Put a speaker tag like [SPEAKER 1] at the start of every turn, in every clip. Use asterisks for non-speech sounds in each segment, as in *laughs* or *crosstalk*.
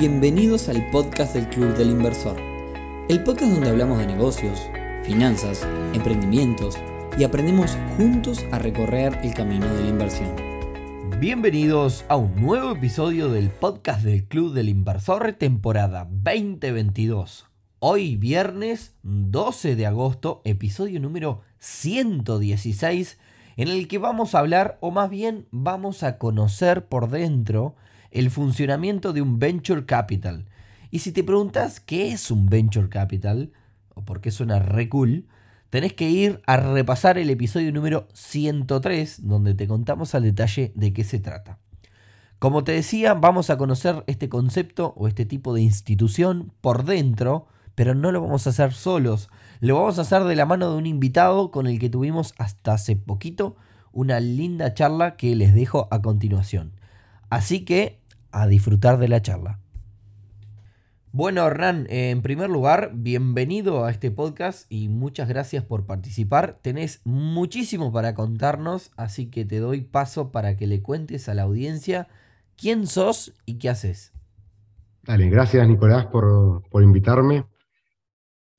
[SPEAKER 1] Bienvenidos al podcast del Club del Inversor, el podcast donde hablamos de negocios, finanzas, emprendimientos y aprendemos juntos a recorrer el camino de la inversión.
[SPEAKER 2] Bienvenidos a un nuevo episodio del podcast del Club del Inversor temporada 2022. Hoy viernes 12 de agosto, episodio número 116, en el que vamos a hablar, o más bien vamos a conocer por dentro, el funcionamiento de un venture capital. Y si te preguntas qué es un venture capital, o por qué suena re cool, tenés que ir a repasar el episodio número 103, donde te contamos al detalle de qué se trata. Como te decía, vamos a conocer este concepto o este tipo de institución por dentro, pero no lo vamos a hacer solos. Lo vamos a hacer de la mano de un invitado con el que tuvimos hasta hace poquito una linda charla que les dejo a continuación. Así que a disfrutar de la charla. Bueno, Hernán, en primer lugar, bienvenido a este podcast y muchas gracias por participar. Tenés muchísimo para contarnos, así que te doy paso para que le cuentes a la audiencia quién sos y qué haces.
[SPEAKER 3] Dale, gracias Nicolás por, por invitarme.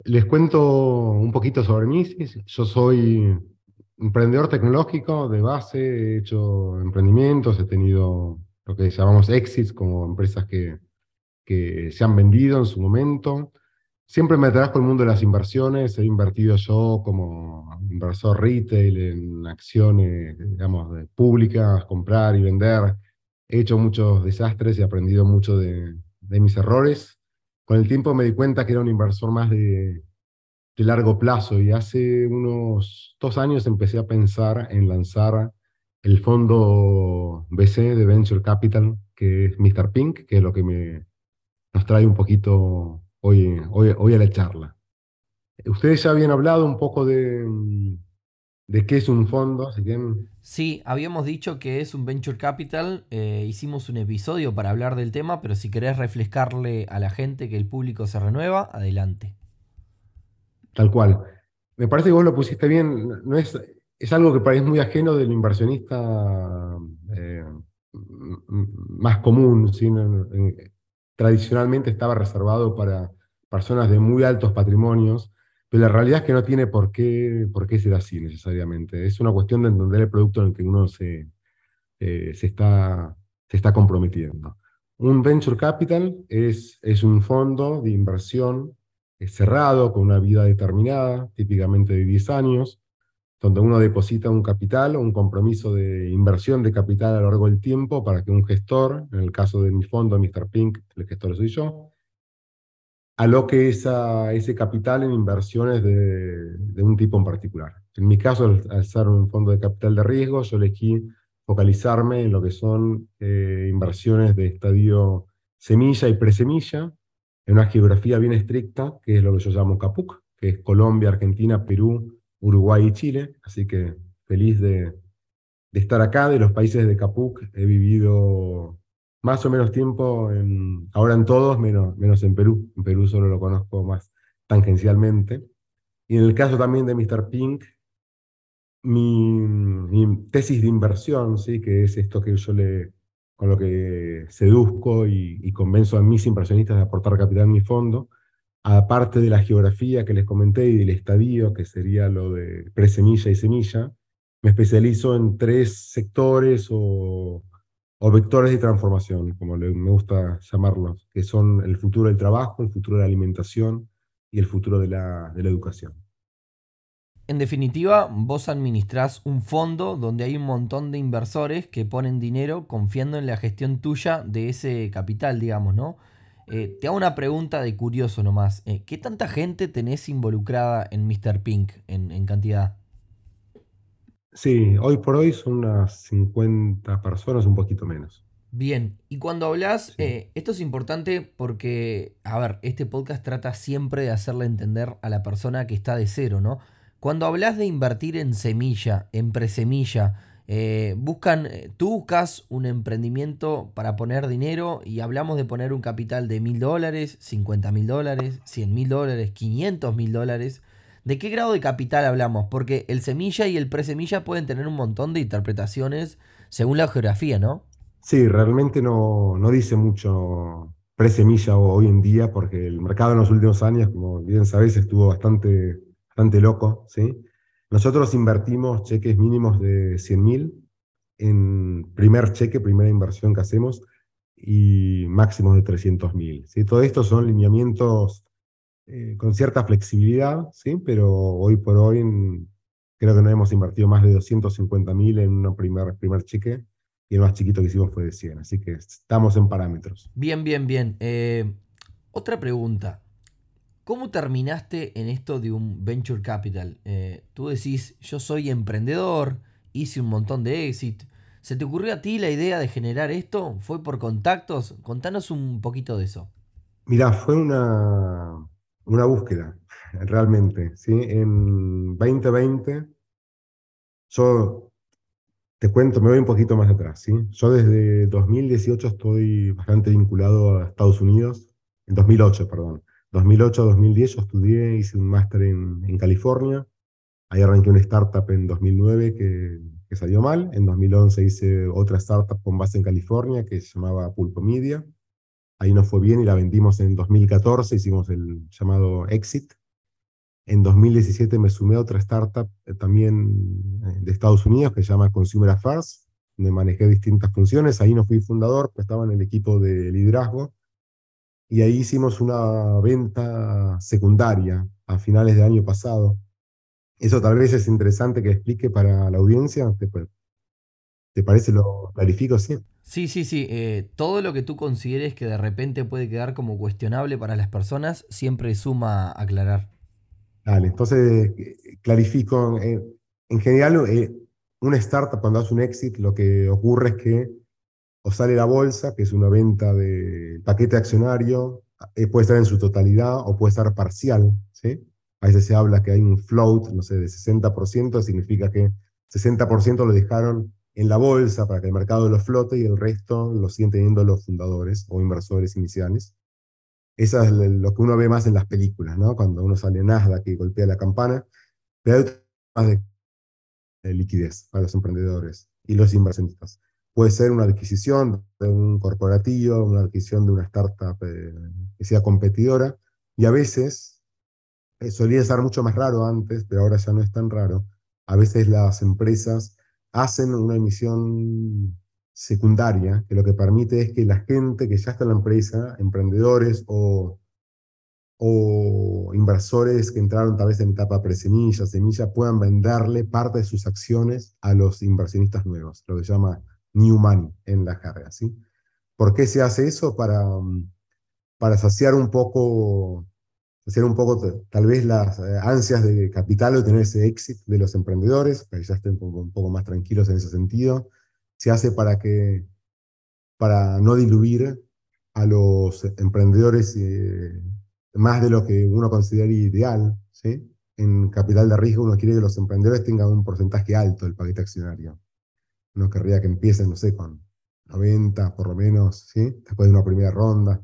[SPEAKER 3] Les cuento un poquito sobre mí. Yo soy emprendedor tecnológico de base, he hecho emprendimientos, he tenido lo que llamamos exits, como empresas que, que se han vendido en su momento. Siempre me atrajo el mundo de las inversiones, he invertido yo como inversor retail en acciones, digamos, públicas, comprar y vender. He hecho muchos desastres y aprendido mucho de, de mis errores. Con el tiempo me di cuenta que era un inversor más de, de largo plazo y hace unos dos años empecé a pensar en lanzar el fondo BC de Venture Capital, que es Mr. Pink, que es lo que me, nos trae un poquito hoy, hoy, hoy a la charla. Ustedes ya habían hablado un poco de, de qué es un fondo, así que...
[SPEAKER 2] Sí, habíamos dicho que es un venture capital, eh, hicimos un episodio para hablar del tema, pero si querés refrescarle a la gente que el público se renueva, adelante.
[SPEAKER 3] Tal cual. Me parece que vos lo pusiste bien, no es, es algo que parece muy ajeno del inversionista eh, más común. tradicionalmente estaba reservado para personas de muy altos patrimonios, pero la realidad es que no tiene por qué, por qué ser así necesariamente. Es una cuestión de entender el producto en el que uno se, eh, se, está, se está comprometiendo. Un venture capital es, es un fondo de inversión cerrado, con una vida determinada, típicamente de 10 años, donde uno deposita un capital o un compromiso de inversión de capital a lo largo del tiempo para que un gestor, en el caso de mi fondo, Mr. Pink, el gestor soy yo, aloque esa, ese capital en inversiones de, un tipo en particular. En mi caso, al, ser un fondo de capital de riesgo, yo elegí focalizarme en lo que son eh, inversiones de estadio semilla y presemilla, en una geografía bien estricta, que es lo que yo llamo CAPUC, que es Colombia, Argentina, Perú, Uruguay y Chile, así que feliz de, estar acá, de los países de Capuc. He vivido más o menos tiempo, en, ahora en todos, menos, menos en Perú. En Perú solo lo conozco más tangencialmente. Y en el caso también de Mr. Pink, mi, tesis de inversión, ¿sí? que es esto que yo le, con lo que seduzco y, y convenzo a mis inversionistas de aportar capital en mi fondo, aparte de la geografía que les comenté y del estadio, que sería lo de presemilla y semilla, me especializo en tres sectores o, vectores de transformación, como me gusta llamarlos, que son el futuro del trabajo, el futuro de la alimentación y el futuro de la, de la educación.
[SPEAKER 2] En definitiva, vos administrás un fondo donde hay un montón de inversores que ponen dinero confiando en la gestión tuya de ese capital, digamos, ¿no? Eh, te hago una pregunta de curioso nomás. Eh, ¿Qué tanta gente tenés involucrada en Mr. Pink en, cantidad?
[SPEAKER 3] Sí, hoy por hoy son unas 50 personas, un poquito menos.
[SPEAKER 2] Bien, y cuando hablas, eh, esto es importante porque, a ver, este podcast trata siempre de hacerle entender a la persona que está de cero, ¿no? Cuando hablas de invertir en semilla, en presemilla, eh, buscan, eh, tú buscas un emprendimiento para poner dinero y hablamos de poner un capital de mil dólares, 50 mil dólares, 100 mil dólares, 500 mil dólares. ¿De qué grado de capital hablamos? Porque el semilla y el presemilla pueden tener un montón de interpretaciones según la geografía, ¿no?
[SPEAKER 3] Sí, realmente no, no dice mucho pre-semilla hoy en día, porque el mercado en los últimos años, como bien sabéis, estuvo bastante, bastante loco, ¿sí? Nosotros invertimos cheques mínimos de 100.000 en primer cheque, primera inversión que hacemos, y máximos de 300.000. ¿sí? Todo esto son lineamientos eh, con cierta flexibilidad, ¿sí? pero hoy por hoy creo que no hemos invertido más de 250.000 en un primer, primer cheque y el más chiquito que hicimos fue de 100, así que estamos en parámetros.
[SPEAKER 2] Bien, bien, bien. Eh, otra pregunta. ¿Cómo terminaste en esto de un venture capital? Eh, tú decís, yo soy emprendedor, hice un montón de éxito, ¿Se te ocurrió a ti la idea de generar esto? ¿Fue por contactos? Contanos un poquito de eso.
[SPEAKER 3] Mirá, fue una, una búsqueda, realmente. ¿sí? En 2020, yo te cuento, me voy un poquito más atrás. ¿sí? Yo desde 2018 estoy bastante vinculado a Estados Unidos, en 2008, perdón. 2008 a 2010 yo estudié, hice un máster en, en California, ahí arranqué una startup en 2009 que que salió mal. En 2011 hice otra startup con base en California que se llamaba Pulpo Media. Ahí no fue bien y la vendimos en 2014, hicimos el llamado Exit. En 2017 me sumé a otra startup eh, también eh, de Estados Unidos que se llama Consumer Affairs, donde manejé distintas funciones. Ahí no fui fundador, pero estaba en el equipo de liderazgo. Y ahí hicimos una venta secundaria a finales del año pasado eso tal vez es interesante que explique para la audiencia. ¿Te, parece lo clarifico? Sí,
[SPEAKER 2] sí, sí. sí. Eh, todo lo que tú consideres que de repente puede quedar como cuestionable para las personas, siempre suma aclarar.
[SPEAKER 3] Dale, entonces eh, clarifico. Eh, en general, una startup cuando hace un exit, lo que ocurre es que o sale la bolsa, que es una venta de paquete accionario, puede estar en su totalidad o puede estar parcial, ¿sí? A veces se habla que hay un float, no sé, de 60%, significa que 60% lo dejaron en la bolsa para que el mercado lo flote y el resto lo siguen teniendo los fundadores o inversores iniciales. Eso es lo que uno ve más en las películas, ¿no? Cuando uno sale en Nasdaq y golpea la campana, pero hay más de liquidez para los emprendedores y los inversionistas. Puede ser una adquisición de un corporativo, una adquisición de una startup eh, que sea competidora, y a veces eh, solía ser mucho más raro antes, pero ahora ya no es tan raro. A veces las empresas hacen una emisión secundaria, que lo que permite es que la gente que ya está en la empresa, emprendedores o, o inversores que entraron tal vez en etapa presemilla, semilla, puedan venderle parte de sus acciones a los inversionistas nuevos, lo que se llama new money en la carga. ¿sí? ¿Por qué se hace eso? Para, para saciar un poco hacer un poco tal vez las eh, ansias de capital o tener ese éxito de los emprendedores, para que ya estén un poco, más tranquilos en ese sentido. Se hace para, que, para no diluir a los emprendedores eh, más de lo que uno considera ideal. ¿sí? En capital de riesgo uno quiere que los emprendedores tengan un porcentaje alto del paquete accionario. Uno querría que empiecen, no sé, con 90 por lo menos, ¿sí? después de una primera ronda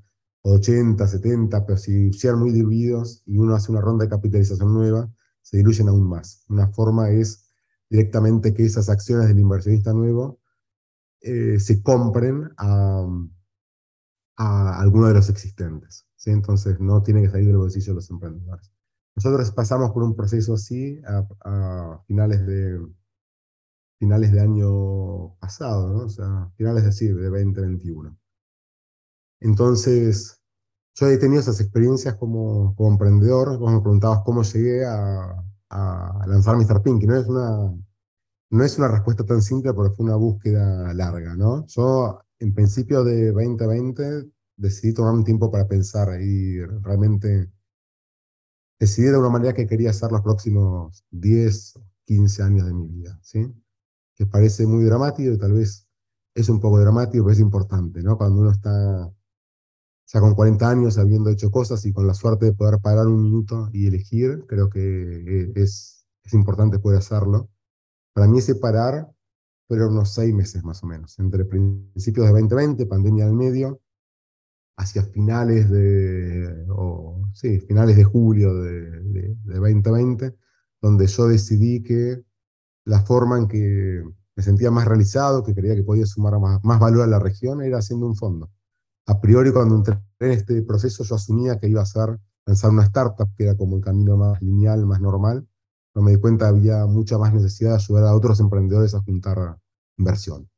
[SPEAKER 3] 80, 70, pero si sean muy diluidos y uno hace una ronda de capitalización nueva, se diluyen aún más. Una forma es directamente que esas acciones del inversionista nuevo eh, se compren a, a alguno de los existentes. ¿sí? Entonces no tienen que salir del bolsillo de los emprendedores. Nosotros pasamos por un proceso así a, finales de finales de año pasado, ¿no? o sea, finales de, sí, de 2021. Entonces, yo he tenido esas experiencias como, como emprendedor, vos me preguntabas cómo llegué a, a lanzar Mr. Pink, no es, una, no es una respuesta tan simple porque fue una búsqueda larga, ¿no? Yo, en principio de 2020, decidí tomar un tiempo para pensar y realmente decidí de una manera que quería hacer los próximos 10, 15 años de mi vida, ¿sí? Que parece muy dramático y tal vez es un poco dramático, pero es importante, ¿no? Cuando uno está ya con 40 años, habiendo hecho cosas y con la suerte de poder parar un minuto y elegir, creo que eh, es, es importante poder hacerlo. Para mí ese parar fueron unos seis meses más o menos, entre principios de 2020, pandemia al medio, hacia finales de, o, sí, finales de julio de, de, 2020, donde yo decidí que la forma en que me sentía más realizado, que creía que podía sumar más, más valor a la región, era haciendo un fondo a priori cuando entré en este proceso yo asumía que iba a ser lanzar una startup, que era como el camino más lineal, más normal, pero me di cuenta había mucha más necesidad de ayudar a otros emprendedores a juntar inversión.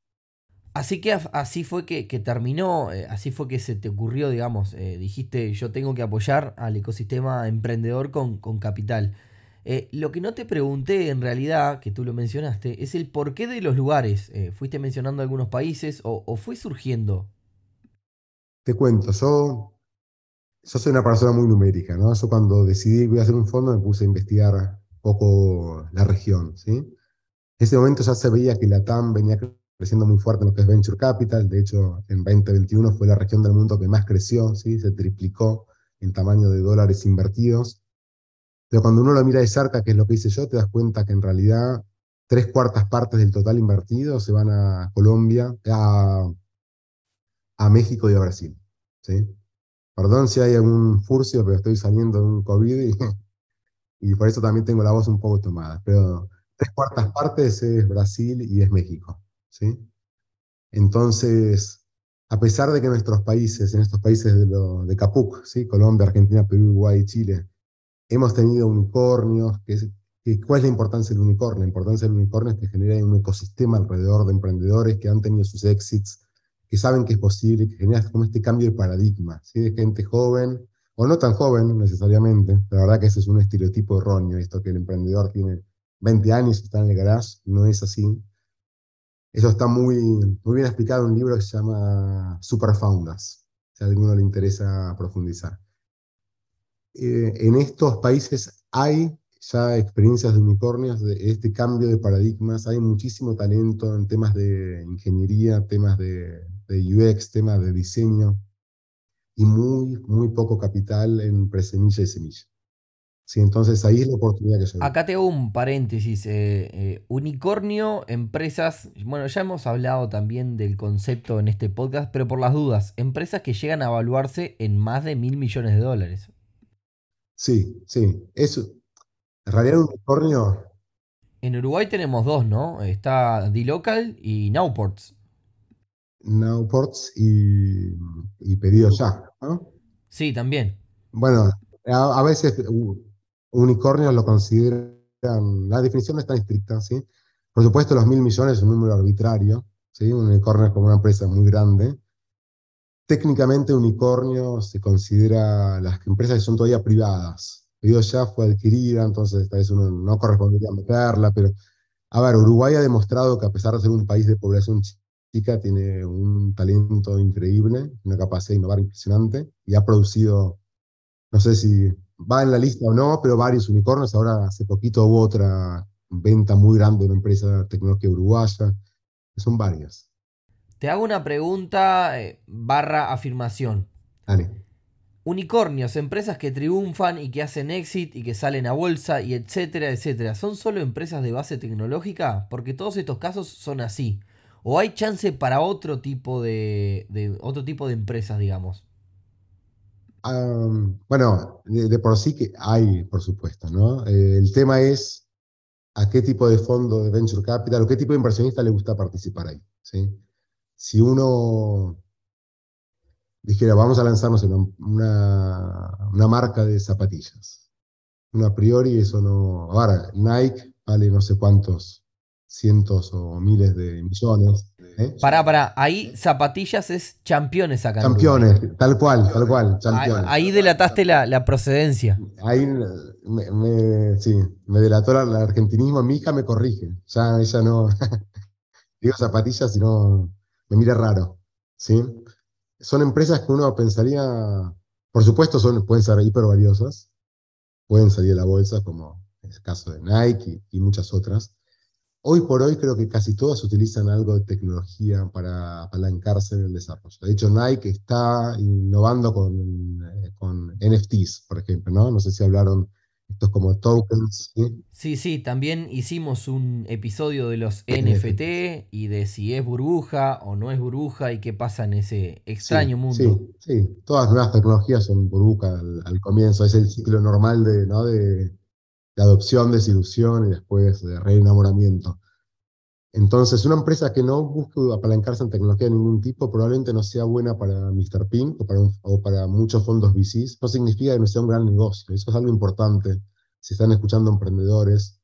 [SPEAKER 2] Así que así fue que, terminó, eh, así fue que se te ocurrió, digamos, eh, dijiste yo tengo que apoyar al ecosistema emprendedor con, con capital. Eh, lo que no te pregunté en realidad, que tú lo mencionaste, es el porqué de los lugares. ¿Fuiste mencionando algunos países o, fue surgiendo?
[SPEAKER 3] Te cuento, yo, yo soy una persona muy numérica, ¿no? Yo cuando decidí que voy a hacer un fondo me puse a investigar un poco la región, ¿sí? En ese momento ya se veía que la TAM venía creciendo muy fuerte en lo que es Venture Capital. De hecho, en 2021 fue la región del mundo que más creció, ¿sí? se triplicó en tamaño de dólares invertidos. Pero cuando uno lo mira de cerca, que es lo que hice yo, te das cuenta que en realidad tres cuartas partes del total invertido se van a Colombia, a, México y a Brasil. ¿sí? Perdón si hay algún furcio, pero estoy saliendo de un COVID y, *laughs* y por eso también tengo la voz un poco tomada. Pero tres cuartas partes es Brasil y es México. ¿sí? Entonces, a pesar de que nuestros países, en estos países de, lo, Capuc, ¿sí? Colombia, Argentina, Perú, Uruguay, Chile, hemos tenido unicornios, que, ¿cuál es la importancia del unicornio? La importancia del unicornio es que genera un ecosistema alrededor de emprendedores que han tenido sus exits, que saben que es posible, que genera como este cambio de paradigma, ¿sí? de gente joven, o no tan joven necesariamente, la verdad que ese es un estereotipo erróneo, esto que el emprendedor tiene 20 años y está en el garage, no es así, eso está muy, muy bien explicado en un libro que se llama Superfounders, si a alguno le interesa profundizar. Eh, en estos países hay ya experiencias de unicornios, de este cambio de paradigmas, hay muchísimo talento en temas de ingeniería, temas de, UX, temas de diseño, y muy, muy poco capital en presemilla y semilla. Sí, entonces ahí es la oportunidad que se
[SPEAKER 2] Acá te hago un paréntesis. Eh, eh, unicornio, empresas. Bueno, ya hemos hablado también del concepto en este podcast, pero por las dudas, empresas que llegan a evaluarse en más de mil millones de dólares.
[SPEAKER 3] Sí, sí. Eso. En realidad, un unicornio.
[SPEAKER 2] En Uruguay tenemos dos, ¿no? Está D-Local y Nowports.
[SPEAKER 3] Nowports y, y Pedido Ya, ¿no?
[SPEAKER 2] Sí, también.
[SPEAKER 3] Bueno, a, a veces unicornios lo consideran, la definición no es tan estricta, ¿sí? Por supuesto, los mil millones es un número arbitrario, ¿sí? Un unicornio es como una empresa muy grande. Técnicamente, unicornio se considera las empresas que son todavía privadas. Pedido ya fue adquirida, entonces esta vez uno no correspondería meterla, pero a ver, Uruguay ha demostrado que a pesar de ser un país de población chica, tiene un talento increíble, una capacidad de innovar impresionante y ha producido, no sé si va en la lista o no, pero varios unicornios. Ahora hace poquito hubo otra venta muy grande de una empresa tecnológica uruguaya. Son varias.
[SPEAKER 2] Te hago una pregunta eh, barra afirmación.
[SPEAKER 3] Dale.
[SPEAKER 2] Unicornios, empresas que triunfan y que hacen exit y que salen a bolsa y etcétera, etcétera. ¿Son solo empresas de base tecnológica? Porque todos estos casos son así. ¿O hay chance para otro tipo de, de otro tipo de empresas, digamos?
[SPEAKER 3] bueno, de, por sí que hay, por supuesto, ¿no? Eh, el tema es a qué tipo de fondo de venture capital o qué tipo de inversionista le gusta participar ahí, ¿sí? Si uno dijera, vamos a lanzarnos en una, una marca de zapatillas, uno a priori eso no... Ahora, Nike vale no sé cuántos cientos o miles de millones.
[SPEAKER 2] ¿eh? Pará, pará, ahí zapatillas es campeones acá.
[SPEAKER 3] Campeones, tal cual, tal cual,
[SPEAKER 2] Ahí, delataste la, procedencia.
[SPEAKER 3] Ahí me, sí, me delató el argentinismo, mi hija me corrige, ya ella no, *laughs* digo zapatillas y no, me mira raro, ¿sí? Son empresas que uno pensaría, por supuesto son, pueden ser hiper valiosas, pueden salir de la bolsa como es el caso de Nike y muchas otras, Hoy por hoy creo que casi todas utilizan algo de tecnología para apalancarse en el desarrollo. De hecho, Nike está innovando con, eh, con NFTs, por ejemplo, ¿no? No sé si hablaron estos como tokens.
[SPEAKER 2] ¿sí? sí, también hicimos un episodio de los NFT y de si es burbuja o no es burbuja y qué pasa en ese extraño mundo.
[SPEAKER 3] Sí, sí, todas las nuevas tecnologías son burbuja al, comienzo, es el ciclo normal de, ¿no? de, de adopción, desilusión y después de reenamoramiento. Entonces, una empresa que no busque apalancarse en tecnología de ningún tipo probablemente no sea buena para Mr. Pink o para, muchos fondos VCs. No significa que no sea un gran negocio. Eso es algo importante. Si están escuchando emprendedores,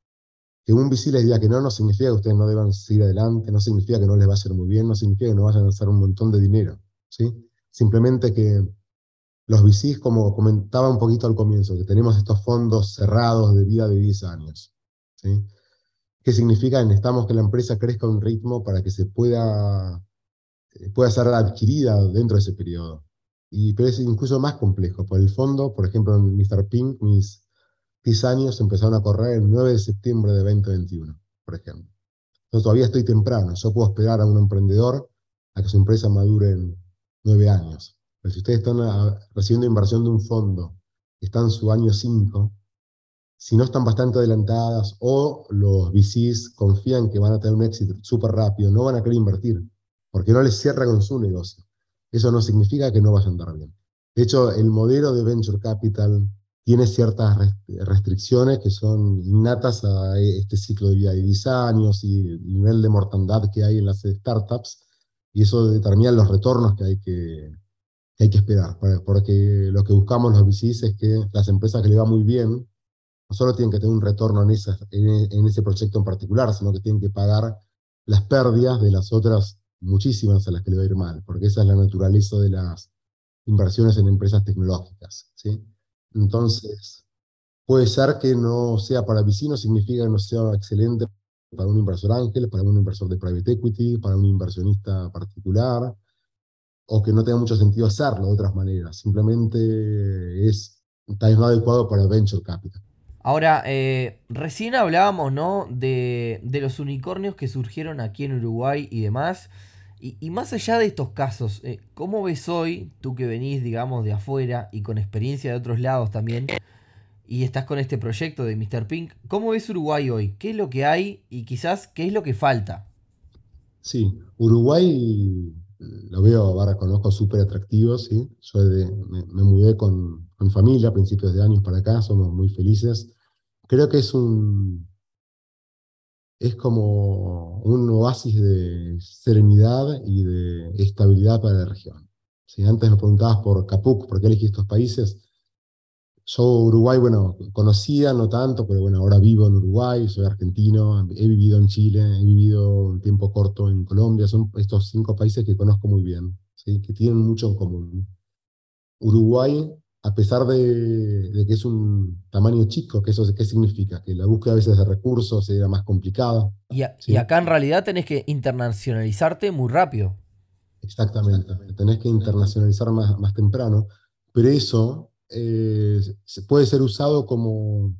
[SPEAKER 3] que un VC les diga que no, no significa que ustedes no deban seguir adelante, no significa que no les va a hacer muy bien, no significa que no vayan a hacer un montón de dinero. ¿sí? Simplemente que los VCs, como comentaba un poquito al comienzo, que tenemos estos fondos cerrados de vida de 10 años. ¿Qué significa? Necesitamos que la empresa crezca a un ritmo para que se pueda, eh, pueda ser adquirida dentro de ese periodo. Y, pero es incluso más complejo. Por el fondo, por ejemplo, en Mr. Pink, mis 10 años empezaron a correr el 9 de septiembre de 2021, por ejemplo. Entonces todavía estoy temprano. Yo puedo esperar a un emprendedor a que su empresa madure en 9 años. Pero si ustedes están ah, recibiendo inversión de un fondo que está en su año 5, si no están bastante adelantadas o los VCs confían que van a tener un éxito súper rápido, no van a querer invertir, porque no les cierra con su negocio. Eso no significa que no vayan a andar bien. De hecho, el modelo de Venture Capital tiene ciertas restricciones que son innatas a este ciclo de vida de 10 años y el nivel de mortandad que hay en las startups, y eso determina los retornos que hay que, que hay que esperar, porque lo que buscamos los VCs es que las empresas que le va muy bien, no solo tienen que tener un retorno en, en, ese proyecto en particular, sino que tienen que pagar las pérdidas de las otras muchísimas a las que le va a ir mal, porque esa es la naturaleza de las inversiones en empresas tecnológicas. ¿sí? Entonces, puede ser que no sea para vecinos, significa que no sea excelente para un inversor ángel, para un inversor de private equity, para un inversionista particular, o que no tenga mucho sentido hacerlo de otras maneras. Simplemente es tal vez no adecuado para venture capital.
[SPEAKER 2] Ahora, eh, recién hablábamos, ¿no? De, los unicornios que surgieron aquí en Uruguay y demás. Y, más allá de estos casos, eh, ¿cómo ves hoy, tú que venís, digamos, de afuera y con experiencia de otros lados también, y estás con este proyecto de Mr. Pink, ¿cómo ves Uruguay hoy? ¿Qué es lo que hay y quizás qué es lo que falta?
[SPEAKER 3] Sí, Uruguay lo veo, ahora conozco súper atractivo, ¿sí? Yo me, me, mudé con, con mi familia a principios de años para acá, somos muy felices creo que es un, es como un oasis de serenidad y de estabilidad para la región. Si antes me preguntabas por Capuc, por qué elegí estos países, yo Uruguay, bueno, conocía, no tanto, pero bueno, ahora vivo en Uruguay, soy argentino, he vivido en Chile, he vivido un tiempo corto en Colombia, son estos cinco países que conozco muy bien, ¿sí? que tienen mucho en común. Uruguay a pesar de, que es un tamaño chico, que eso qué significa? Que la búsqueda a veces de recursos era más complicada.
[SPEAKER 2] Y, acá en realidad tenés que internacionalizarte muy rápido.
[SPEAKER 3] Exactamente, tenés que internacionalizar más, más temprano, pero eso eh, puede ser usado como,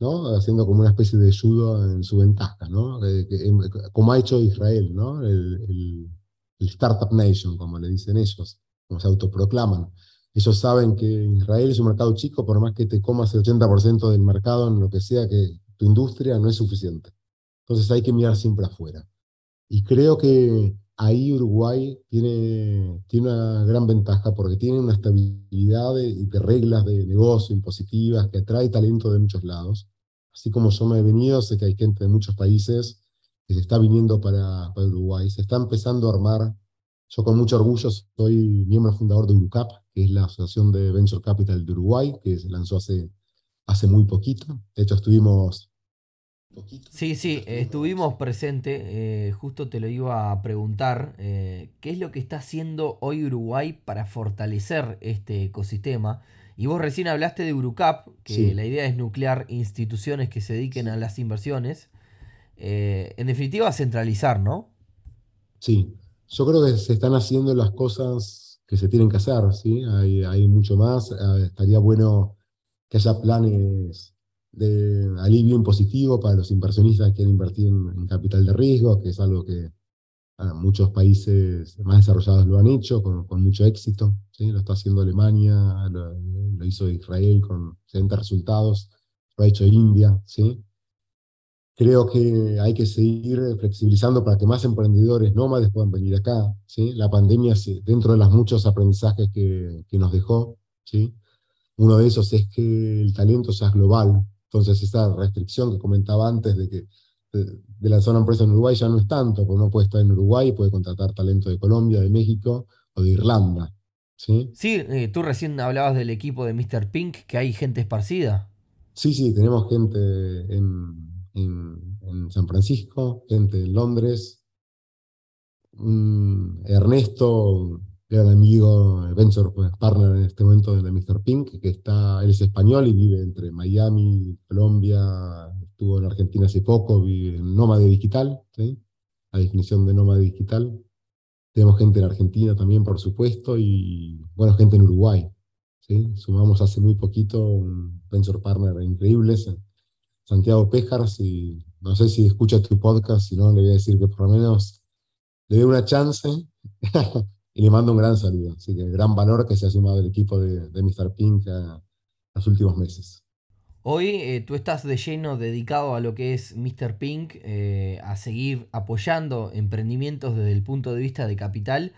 [SPEAKER 3] ¿no? haciendo como una especie de judo en su ventaja, ¿no? como ha hecho Israel, ¿no? el, el Startup Nation, como le dicen ellos, como se autoproclaman. Ellos saben que Israel es un mercado chico, por más que te comas el 80% del mercado en lo que sea que tu industria, no es suficiente. Entonces hay que mirar siempre afuera. Y creo que ahí Uruguay tiene, tiene una gran ventaja porque tiene una estabilidad de, de reglas de negocio impositivas que atrae talento de muchos lados. Así como yo me he venido, sé que hay gente de muchos países que se está viniendo para, para Uruguay. Se está empezando a armar yo con mucho orgullo soy miembro fundador de Urucap, que es la Asociación de Venture Capital de Uruguay, que se lanzó hace, hace muy poquito. De hecho, estuvimos...
[SPEAKER 2] Sí, sí, estuvimos presentes, eh, justo te lo iba a preguntar, eh, ¿qué es lo que está haciendo hoy Uruguay para fortalecer este ecosistema? Y vos recién hablaste de Urucap, que la idea es nuclear instituciones que se dediquen a las inversiones. Eh, en definitiva, centralizar, ¿no?
[SPEAKER 3] Sí, yo creo que se están haciendo las cosas que se tienen que hacer, ¿sí? Hay, mucho más. Ah, estaría bueno que haya planes de alivio impositivo para los inversionistas que quieren invertir en, capital de riesgo, que es algo que ah, muchos países más desarrollados lo han hecho con, con mucho éxito. ¿sí? Lo está haciendo Alemania, lo, lo hizo Israel con excelentes resultados, lo ha hecho India. ¿sí? Creo que hay que seguir flexibilizando para que más emprendedores nómades puedan venir acá. ¿sí? La pandemia, dentro de los muchos aprendizajes que, que nos dejó, ¿sí? uno de esos es que el talento ya es global. Entonces, esa restricción que comentaba antes de que de, lanzar una empresa en Uruguay ya no es tanto, porque uno puede estar en Uruguay, puede contratar talento de Colombia, de México o de Irlanda. Sí,
[SPEAKER 2] sí eh, tú recién hablabas del equipo de Mr. Pink, que hay gente esparcida.
[SPEAKER 3] Sí, sí, tenemos gente en, en, San Francisco, gente en Londres. Ernesto, gran amigo, venture partner en este momento de Mr. Pink, que está, él es español y vive entre Miami, Colombia, estuvo en Argentina hace poco, vive en Nómade Digital, ¿sí? la definición de Nómade Digital. Tenemos gente en Argentina también, por supuesto, y bueno, gente en Uruguay. ¿sí? Sumamos hace muy poquito un venture partner increíble, Santiago Péjaras, y no sé si escucha tu podcast, si no, le voy a decir que por lo menos le dé una chance *laughs* y le mando un gran saludo. Así que gran valor que se ha sumado el equipo de, de Mr. Pink a, los últimos meses.
[SPEAKER 2] Hoy eh, tú estás de lleno dedicado a lo que es Mr. Pink, eh, a seguir apoyando emprendimientos desde el punto de vista de capital.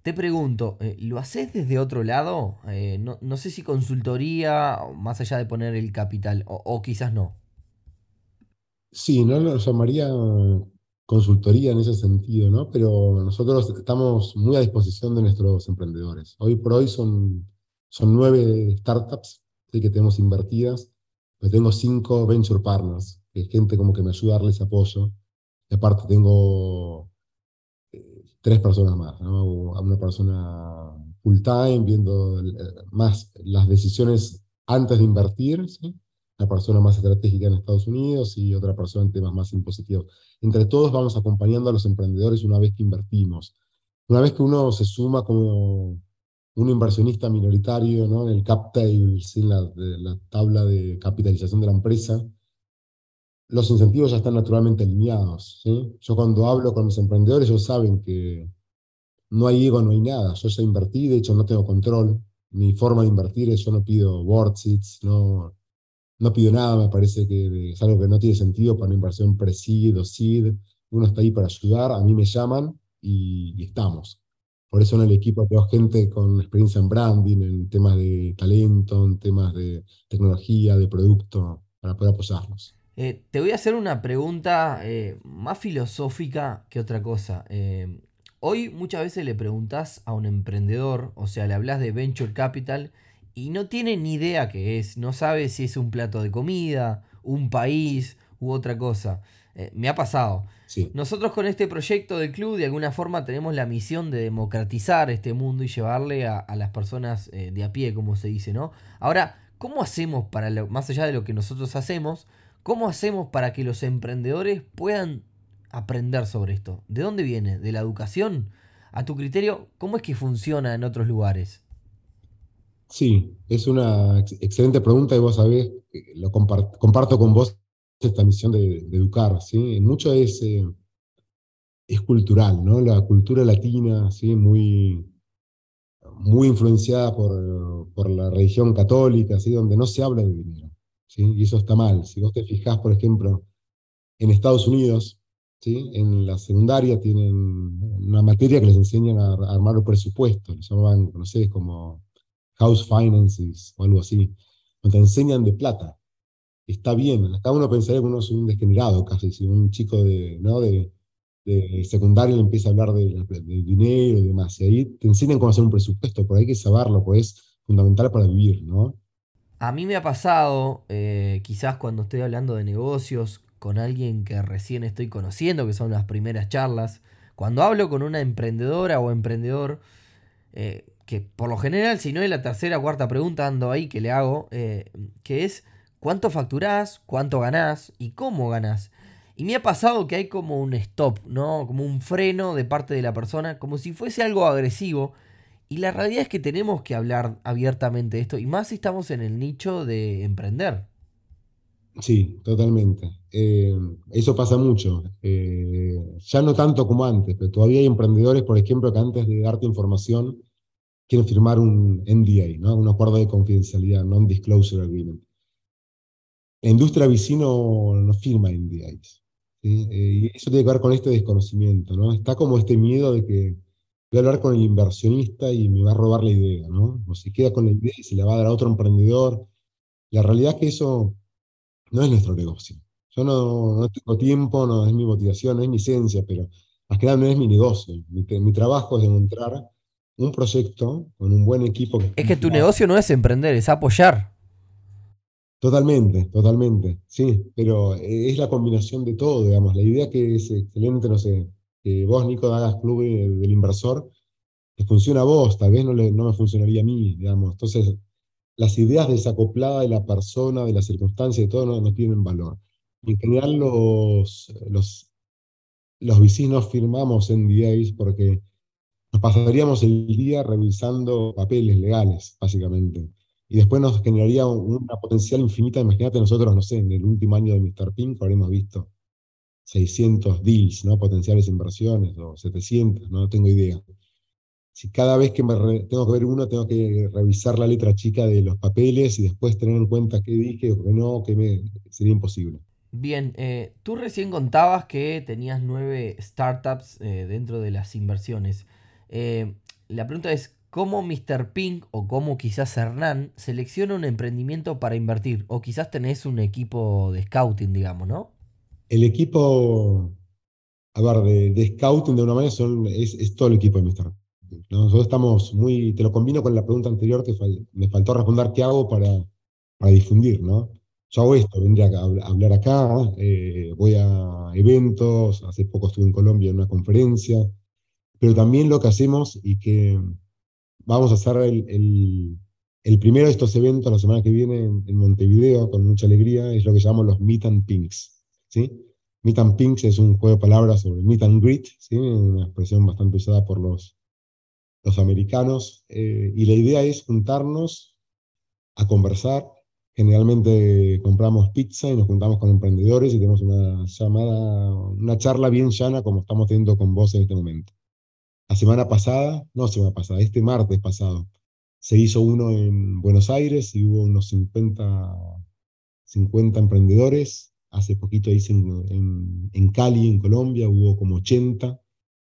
[SPEAKER 2] Te pregunto, eh, ¿lo haces desde otro lado? No, sé si consultoría, más allá de poner el capital, o, quizás no.
[SPEAKER 3] Sí, no lo llamaría consultoría en ese sentido, ¿no? Pero nosotros estamos muy a disposición de nuestros emprendedores. Hoy por hoy son, son nueve startups que tenemos invertidas pues tengo cinco venture partners, que es gente como que me ayuda a darles apoyo. Y aparte tengo eh, tres personas más, ¿no? Una persona full time, viendo más las decisiones antes de invertir. Una persona más estratégica en Estados Unidos y otra persona en temas más impositivos. Entre todos vamos acompañando a los emprendedores una vez que invertimos. Una vez que uno se suma como un inversionista minoritario ¿no? en el cap table, sin la, la, tabla de capitalización de la empresa, los incentivos ya están naturalmente alineados. Yo cuando hablo con los emprendedores, ellos saben que no hay ego, no hay nada. Yo ya invertí, de hecho no tengo control. Mi forma de invertir es, yo no pido board seats, no, no pido nada, me parece que es algo que no tiene sentido para una inversión pre-seed o seed. Uno está ahí para ayudar, a mí me llaman y estamos. Por eso en el equipo tengo gente con experiencia en branding, en temas de talento, en temas de tecnología, de producto, para poder apoyarlos.
[SPEAKER 2] Eh, te voy a hacer una pregunta eh, más filosófica que otra cosa. Eh, hoy muchas veces le preguntas a un emprendedor, o sea, le hablas de venture capital y no tiene ni idea qué es, no sabe si es un plato de comida, un país u otra cosa. Eh, me ha pasado. Nosotros con este proyecto del club de alguna forma tenemos la misión de democratizar este mundo y llevarle a, las personas eh, de a pie, como se dice, ¿no? Ahora, ¿cómo hacemos para, más allá de lo que nosotros hacemos, cómo hacemos para que los emprendedores puedan aprender sobre esto? ¿De dónde viene? ¿De la educación? A tu criterio, ¿cómo es que funciona en otros lugares?
[SPEAKER 3] Sí, es una excelente pregunta y vos sabés, lo comparto con vos esta misión de, educar, ¿sí? Mucho es, eh, es cultural, ¿no? La cultura latina, ¿sí? Muy, muy influenciada por, por, la religión católica, ¿sí? Donde no se habla de dinero, ¿sí? Y eso está mal. Si vos te fijás, por ejemplo, en Estados Unidos, ¿sí? En la secundaria tienen una materia que les enseñan a, armar un presupuesto, les llaman, no sé, como house finances o algo así, donde te enseñan de plata, está bien. Cada uno pensaría que uno es un degenerado casi, si un chico de, ¿no? de, de secundario le empieza a hablar de, dinero y demás. Y ahí te enseñan cómo hacer un presupuesto, por ahí hay que saberlo, pues es fundamental para vivir, ¿no?
[SPEAKER 2] A mí me ha pasado, eh, quizás cuando estoy hablando de negocios con alguien que recién estoy conociendo, que son las primeras charlas, cuando hablo con una emprendedora o emprendedor, eh, que por lo general, si no es la tercera o cuarta pregunta, ando ahí que le hago, eh, que es cuánto facturás, cuánto ganás y cómo ganás. Y me ha pasado que hay como un stop, ¿no? Como un freno de parte de la persona, como si fuese algo agresivo. Y la realidad es que tenemos que hablar abiertamente de esto, y más si estamos en el nicho de emprender.
[SPEAKER 3] Sí, totalmente. Eh, eso pasa mucho. Eh, ya no tanto como antes, pero todavía hay emprendedores, por ejemplo, que antes de darte información quieren firmar un NDA, ¿no? un acuerdo de confidencialidad, Non-Disclosure Agreement. La industria vicino no firma NDAs. ¿sí? Eh, y eso tiene que ver con este desconocimiento, ¿no? Está como este miedo de que voy a hablar con el inversionista y me va a robar la idea, ¿no? O se queda con la idea y se la va a dar a otro emprendedor. La realidad es que eso no es nuestro negocio. Yo no, no tengo tiempo, no es mi motivación, no es mi esencia, pero más que nada no es mi negocio. Mi, mi trabajo es encontrar un proyecto con un buen equipo. Que
[SPEAKER 2] es que tu negocio no es emprender, es apoyar.
[SPEAKER 3] Totalmente, totalmente, sí, pero es la combinación de todo, digamos. La idea que es excelente, no sé, que vos, Nico, hagas club del inversor, que funciona a vos, tal vez no, no me funcionaría a mí, digamos. Entonces, las ideas desacopladas de la persona, de las circunstancias, de todo, no, no tienen valor. En general, los, los, los vecinos firmamos NDAs porque nos pasaríamos el día revisando papeles legales, básicamente. Y después nos generaría una potencial infinita. Imagínate nosotros, no sé, en el último año de Mr. Pink habremos visto 600 deals, ¿no? Potenciales inversiones, o 700, no tengo idea. Si cada vez que me tengo que ver uno, tengo que revisar la letra chica de los papeles y después tener en cuenta qué dije o qué no, que me, sería imposible.
[SPEAKER 2] Bien, eh, tú recién contabas que tenías nueve startups eh, dentro de las inversiones. Eh, la pregunta es, ¿cómo Mr. Pink o cómo quizás Hernán selecciona un emprendimiento para invertir? O quizás tenés un equipo de scouting, digamos, ¿no?
[SPEAKER 3] El equipo, a de, scouting de una manera es, todo el equipo de Mr. Pink. Nosotros estamos muy, te lo combino con la pregunta anterior que me faltó responder qué hago para, difundir, ¿no? Yo hago esto, vendría a hablar acá, eh, voy a eventos, hace poco estuve en Colombia en una conferencia, pero también lo que hacemos y que vamos a hacer el, el, primero de estos eventos la semana que viene en, Montevideo con mucha alegría, es lo que llamamos los Meet and Pinks. ¿sí? Meet and Pinks es un juego de palabras sobre Meet and Greet, ¿sí? una expresión bastante usada por los, los americanos, eh, y la idea es juntarnos a conversar. Generalmente compramos pizza y nos juntamos con emprendedores y tenemos una llamada, una charla bien llana como estamos teniendo con vos en este momento. La semana pasada, no semana pasada, este martes pasado, se hizo uno en Buenos Aires y hubo unos 50, 50 emprendedores. Hace poquito hice en, en, Cali, en Colombia, hubo como 80.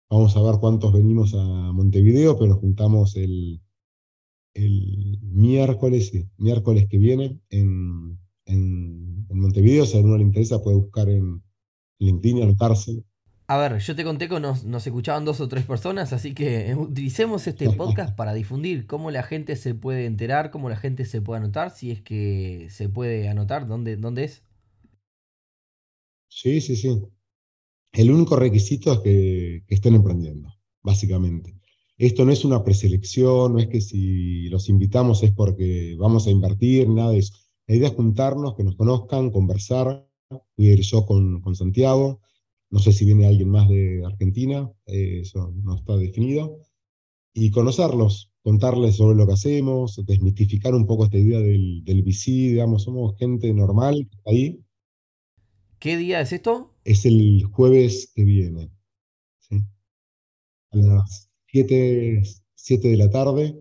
[SPEAKER 3] Vamos a ver cuántos venimos a Montevideo, pero nos juntamos el, el miércoles, miércoles que viene en, en, Montevideo. Si a alguno le interesa, puede buscar en LinkedIn y anotarse.
[SPEAKER 2] A ver, yo te conté que nos, escuchaban dos o tres personas, así que *laughs* utilicemos este podcast para difundir cómo la gente se puede enterar, cómo la gente se puede anotar, si es que se puede anotar, ¿dónde, dónde es?
[SPEAKER 3] Sí, sí, sí. El único requisito es que, estén emprendiendo, básicamente. Esto no es una preselección, no es que si los invitamos es porque vamos a invertir, nada de eso. La idea es juntarnos, que nos conozcan, conversar. Voy a ir yo con, con Santiago no sé si viene alguien más de Argentina, eh, eso no está definido. Y conocerlos, contarles sobre lo que hacemos, desmitificar un poco esta idea del, del VC, digamos, somos gente normal ahí.
[SPEAKER 2] ¿Qué día es esto?
[SPEAKER 3] Es el jueves que viene. A las 7, 7 de la tarde.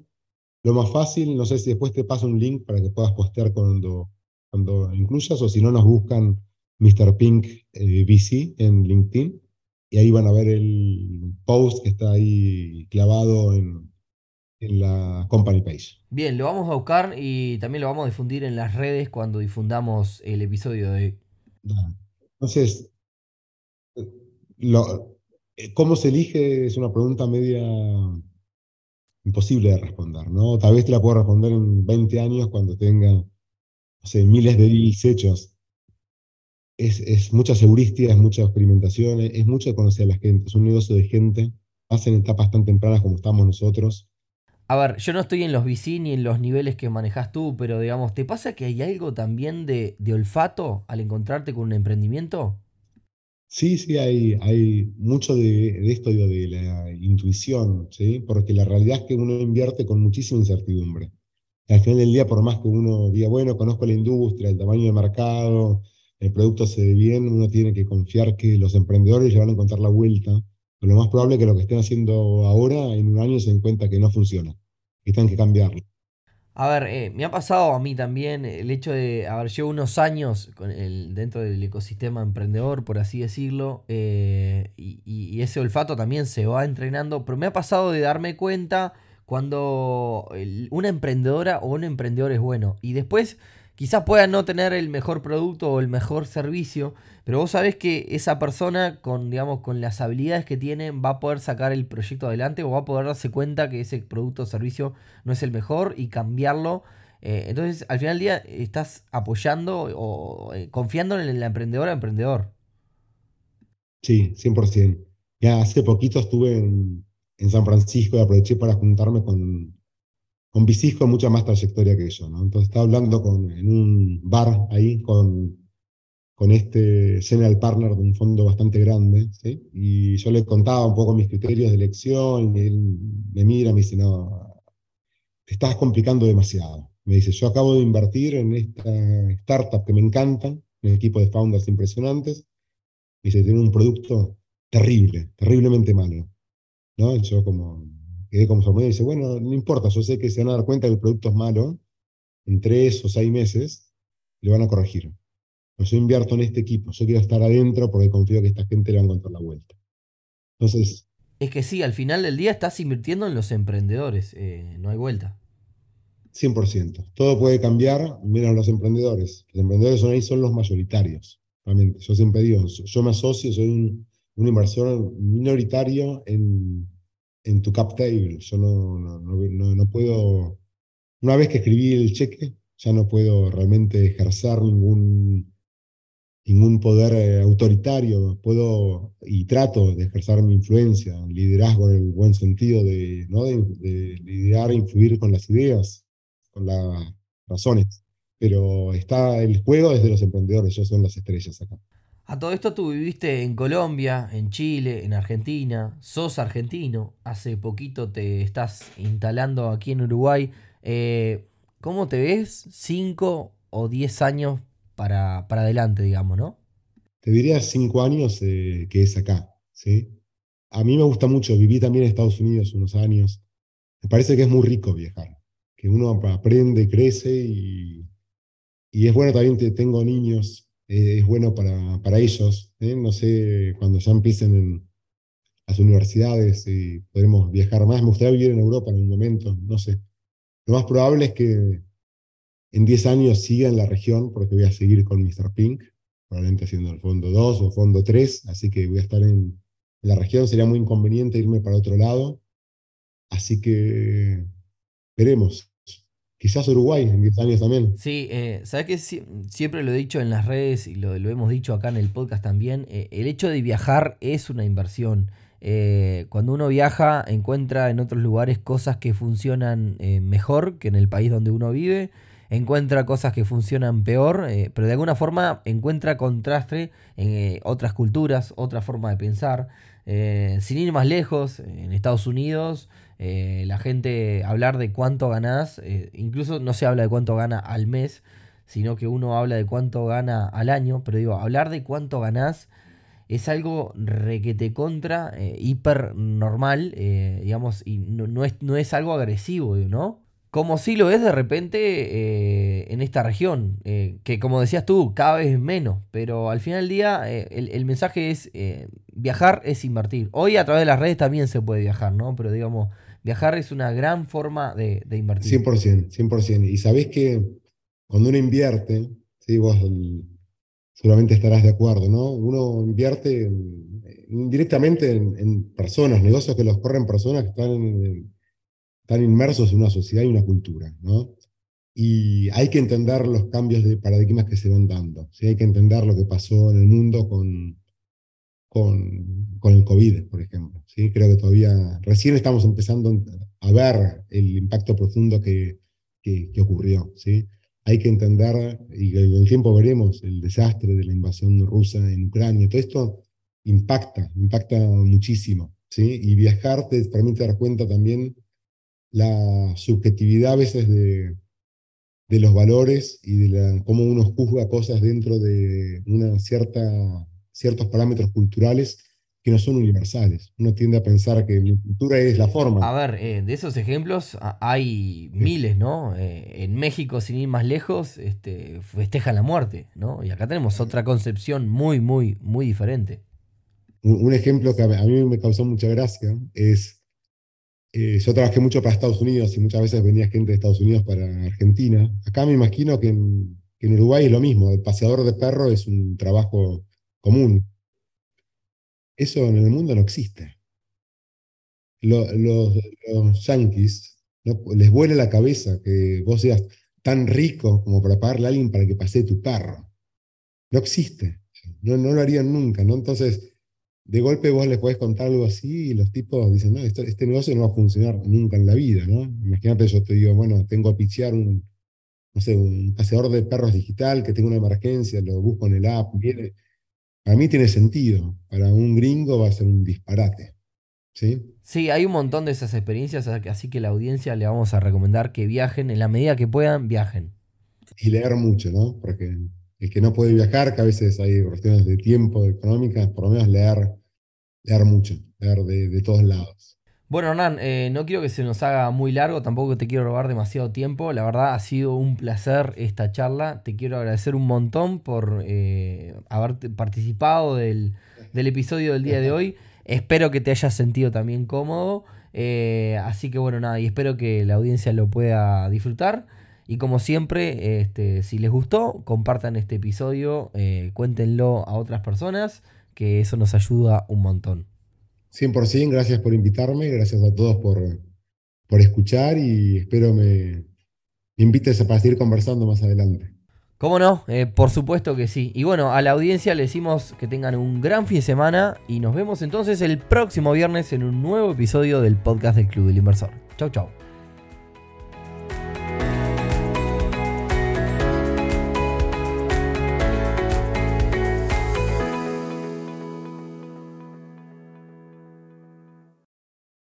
[SPEAKER 3] Lo más fácil, no sé si después te paso un link para que puedas postear cuando, cuando incluyas, o si no nos buscan Mr. Pink eh, VC en LinkedIn y ahí van a ver el post que está ahí clavado en, la company page.
[SPEAKER 2] Bien, lo vamos a buscar y también lo vamos a difundir en las redes cuando difundamos el episodio de hoy.
[SPEAKER 3] Entonces, eh, ¿cómo se elige? Es una pregunta media imposible de responder, ¿no? Tal vez te la puedo responder en 20 años cuando tenga, no sé, miles de deals hechos es, mucha seguristia, es mucha experimentación, es, mucho de conocer a la gente, es un negocio de gente, hacen etapas tan tempranas como estamos nosotros.
[SPEAKER 2] A ver, yo no estoy en los VC ni en los niveles que manejas tú, pero digamos, ¿te pasa que hay algo también de, olfato al encontrarte con un emprendimiento?
[SPEAKER 3] Sí, sí, hay, hay mucho de, esto de la intuición, ¿sí? porque la realidad es que uno invierte con muchísima incertidumbre. al final del día, por más que uno diga, bueno, conozco la industria, el tamaño de mercado, el producto se ve bien, uno tiene que confiar que los emprendedores le van a encontrar la vuelta. Pero lo más probable es que lo que estén haciendo ahora, en un año, se den cuenta que no funciona, que tienen que cambiarlo.
[SPEAKER 2] A ver, eh, me ha pasado a mí también el hecho de, haber llevo unos años dentro del ecosistema emprendedor, por así decirlo, eh, y, ese olfato también se va entrenando, pero me ha pasado de darme cuenta cuando una emprendedora o un emprendedor es bueno. Y después quizás pueda no tener el mejor producto o el mejor servicio, pero vos sabés que esa persona con, digamos, con las habilidades que tiene va a poder sacar el proyecto adelante o va a poder darse cuenta que ese producto o servicio no es el mejor y cambiarlo. Eh, entonces, al final del día, estás apoyando o eh, confiando en el emprendedor a emprendedor.
[SPEAKER 3] Sí, 100%. Ya hace poquito estuve en, en San Francisco y aproveché para juntarme con, con Bicis con mucha más trayectoria que yo, ¿no? Entonces estaba hablando con, en un bar ahí con, con este general partner de un fondo bastante grande, ¿sí? Y yo le contaba un poco mis criterios de elección y él me mira, me dice, no, te estás complicando demasiado. Me dice, yo acabo de invertir en esta startup que me encanta, un equipo de founders impresionantes, dice, tiene un producto terrible, terriblemente malo. ¿no? Yo como quedé como sorprendido y dice, bueno, no importa, yo sé que se van a dar cuenta que el producto es malo en tres o seis meses, lo van a corregir. Pues yo invierto en este equipo, yo quiero estar adentro porque confío que esta gente le va a encontrar la vuelta. Entonces...
[SPEAKER 2] Es que sí, al final del día estás invirtiendo en los emprendedores, eh, no hay vuelta.
[SPEAKER 3] 100%. Todo puede cambiar, miren los emprendedores. Los emprendedores son ahí son los mayoritarios. Realmente. Yo siempre digo, yo me asocio, soy un, un inversor minoritario en, en tu cap table. Yo no, no, no, puedo, una vez que escribí el cheque, ya no puedo realmente ejercer ningún, ningún poder eh, autoritario. Puedo y trato de ejercer mi influencia, liderazgo en el buen sentido de, ¿no? de, de liderar e influir con las ideas, con las razones. Pero está el juego desde los emprendedores, ellos son las estrellas acá.
[SPEAKER 2] A todo esto tú viviste en Colombia, en Chile, en Argentina, sos argentino, hace poquito te estás instalando aquí en Uruguay. Eh, ¿Cómo te ves 5 o 10 años para, para adelante, digamos, no?
[SPEAKER 3] Te diría 5 años eh, que es acá, ¿sí? A mí me gusta mucho, viví también en Estados Unidos unos años. Me parece que es muy rico viajar, que uno aprende, crece y, y es bueno también, que tengo niños es bueno para, para ellos. ¿eh? No sé, cuando ya empiecen en las universidades y podremos viajar más. Me gustaría vivir en Europa en un momento, no sé. Lo más probable es que en 10 años siga en la región, porque voy a seguir con Mr. Pink, probablemente haciendo el fondo 2 o fondo 3, así que voy a estar en, la región. Sería muy inconveniente irme para otro lado. Así que veremos. Quizás Uruguay en 10 años también.
[SPEAKER 2] Sí, eh, sabes que siempre lo he dicho en las redes y lo, hemos dicho acá en el podcast también. Eh, el hecho de viajar es una inversión. Eh, cuando uno viaja, encuentra en otros lugares cosas que funcionan mejor que en el país donde uno vive. Encuentra cosas que funcionan peor, pero de alguna forma encuentra contraste en otras culturas, otra forma de pensar. sin ir más lejos, en Estados Unidos eh, la gente hablar de cuánto ganás, eh, incluso no se habla de cuánto gana al mes, sino que uno habla de cuánto gana al año, pero digo, hablar de cuánto ganás es algo requete contra, eh, hiper normal, digamos, y no, es, no es algo agresivo, ¿no? Como si lo es de repente en esta región, que como decías tú, cada vez menos, pero al final del día el, el, mensaje es viajar es invertir. Hoy a través de las redes también se puede viajar, ¿no? Pero digamos, Viajar es una gran forma de, invertir.
[SPEAKER 3] 100%, 100%. Y sabés que cuando uno invierte, vos seguramente estarás de acuerdo, ¿no? Uno invierte indirectamente en, personas, negocios que los corren personas que están, están inmersos en una sociedad y una cultura, ¿no? Y hay que entender los cambios de paradigmas que se van dando. ¿sí? Hay que entender lo que pasó en el mundo con, con, con el COVID, por ejemplo. ¿sí? Creo que todavía, recién estamos empezando a ver el impacto profundo que, que, ocurrió. ¿sí? Hay que entender, y con el tiempo veremos, el desastre de la invasión rusa en Ucrania. Todo esto impacta, impacta muchísimo. ¿sí? Y viajar te permite dar cuenta también la subjetividad a veces de, de los valores y de la, cómo uno juzga cosas dentro de una cierta ciertos parámetros culturales que no son universales. Uno tiende a pensar que mi cultura es la forma.
[SPEAKER 2] A ver, eh, de esos ejemplos hay miles, ¿no? Eh, en México, sin ir más lejos, este, festejan la muerte, ¿no? Y acá tenemos otra concepción muy, muy, muy diferente.
[SPEAKER 3] Un, ejemplo que a mí me causó mucha gracia es, eh, yo trabajé mucho para Estados Unidos y muchas veces venía gente de Estados Unidos para Argentina. Acá me imagino que en que en Uruguay es lo mismo, el paseador de perro es un trabajo común. Eso en el mundo no existe. los, los yanquis les vuela la cabeza que vos seas tan rico como para pagarle a alguien para que pase tu perro. No existe. No, no lo harían nunca, ¿no? Entonces, de golpe vos les podés contar algo así y los tipos dicen, no, este negocio no va a funcionar nunca en la vida, ¿no? Imagínate, yo te digo, bueno, tengo a pichear un, no sé, un paseador de perros digital que tenga una emergencia, lo busco en el app, viene. Para mí tiene sentido, para un gringo va a ser un disparate, ¿sí?
[SPEAKER 2] Sí, hay un montón de esas experiencias, así que la audiencia le vamos a recomendar que viajen, en la medida que puedan, viajen.
[SPEAKER 3] Y leer mucho, ¿no? Porque el que no puede viajar, que a veces hay cuestiones de tiempo, económicas, por lo menos leer, leer mucho, leer de, todos lados.
[SPEAKER 2] Bueno, Hernán, eh, no quiero que se nos haga muy largo, tampoco te quiero robar demasiado tiempo. La verdad ha sido un placer esta charla. Te quiero agradecer un montón por eh, haber participado del, episodio del día de hoy. *laughs* Espero que te hayas sentido también cómodo. Eh, así que bueno, nada, y espero que la audiencia lo pueda disfrutar. Y como siempre, este, si les gustó, compartan este episodio, eh, cuéntenlo a otras personas, que eso nos ayuda un montón.
[SPEAKER 3] 100%, gracias por invitarme, gracias a todos por, por escuchar y espero me, me invites a seguir conversando más adelante.
[SPEAKER 2] ¿Cómo no? Eh, por supuesto que sí. Y bueno, a la audiencia le decimos que tengan un gran fin de semana y nos vemos entonces el próximo viernes en un nuevo episodio del podcast del Club del Inversor. Chau, chau.